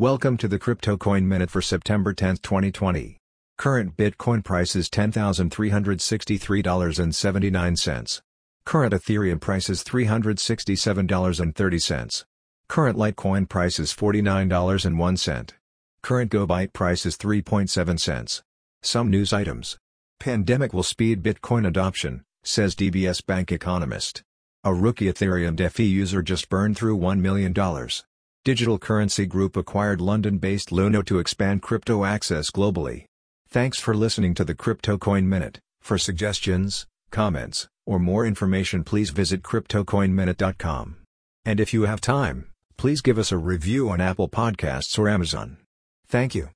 Welcome to the Crypto Coin Minute for September 10, 2020. Current Bitcoin price is $10,363.79. Current Ethereum price is $367.30. Current Litecoin price is $49.01. Current GoByte price is 3.7 cents. Some news items. Pandemic will speed Bitcoin adoption, says DBS Bank economist. A rookie Ethereum DeFi user just burned through $1 million. Digital Currency Group acquired London-based Luno to expand crypto access globally. Thanks for listening to the Crypto Coin Minute. For suggestions, comments, or more information please visit cryptocoinminute.com. And if you have time, please give us a review on Apple Podcasts or Amazon. Thank you.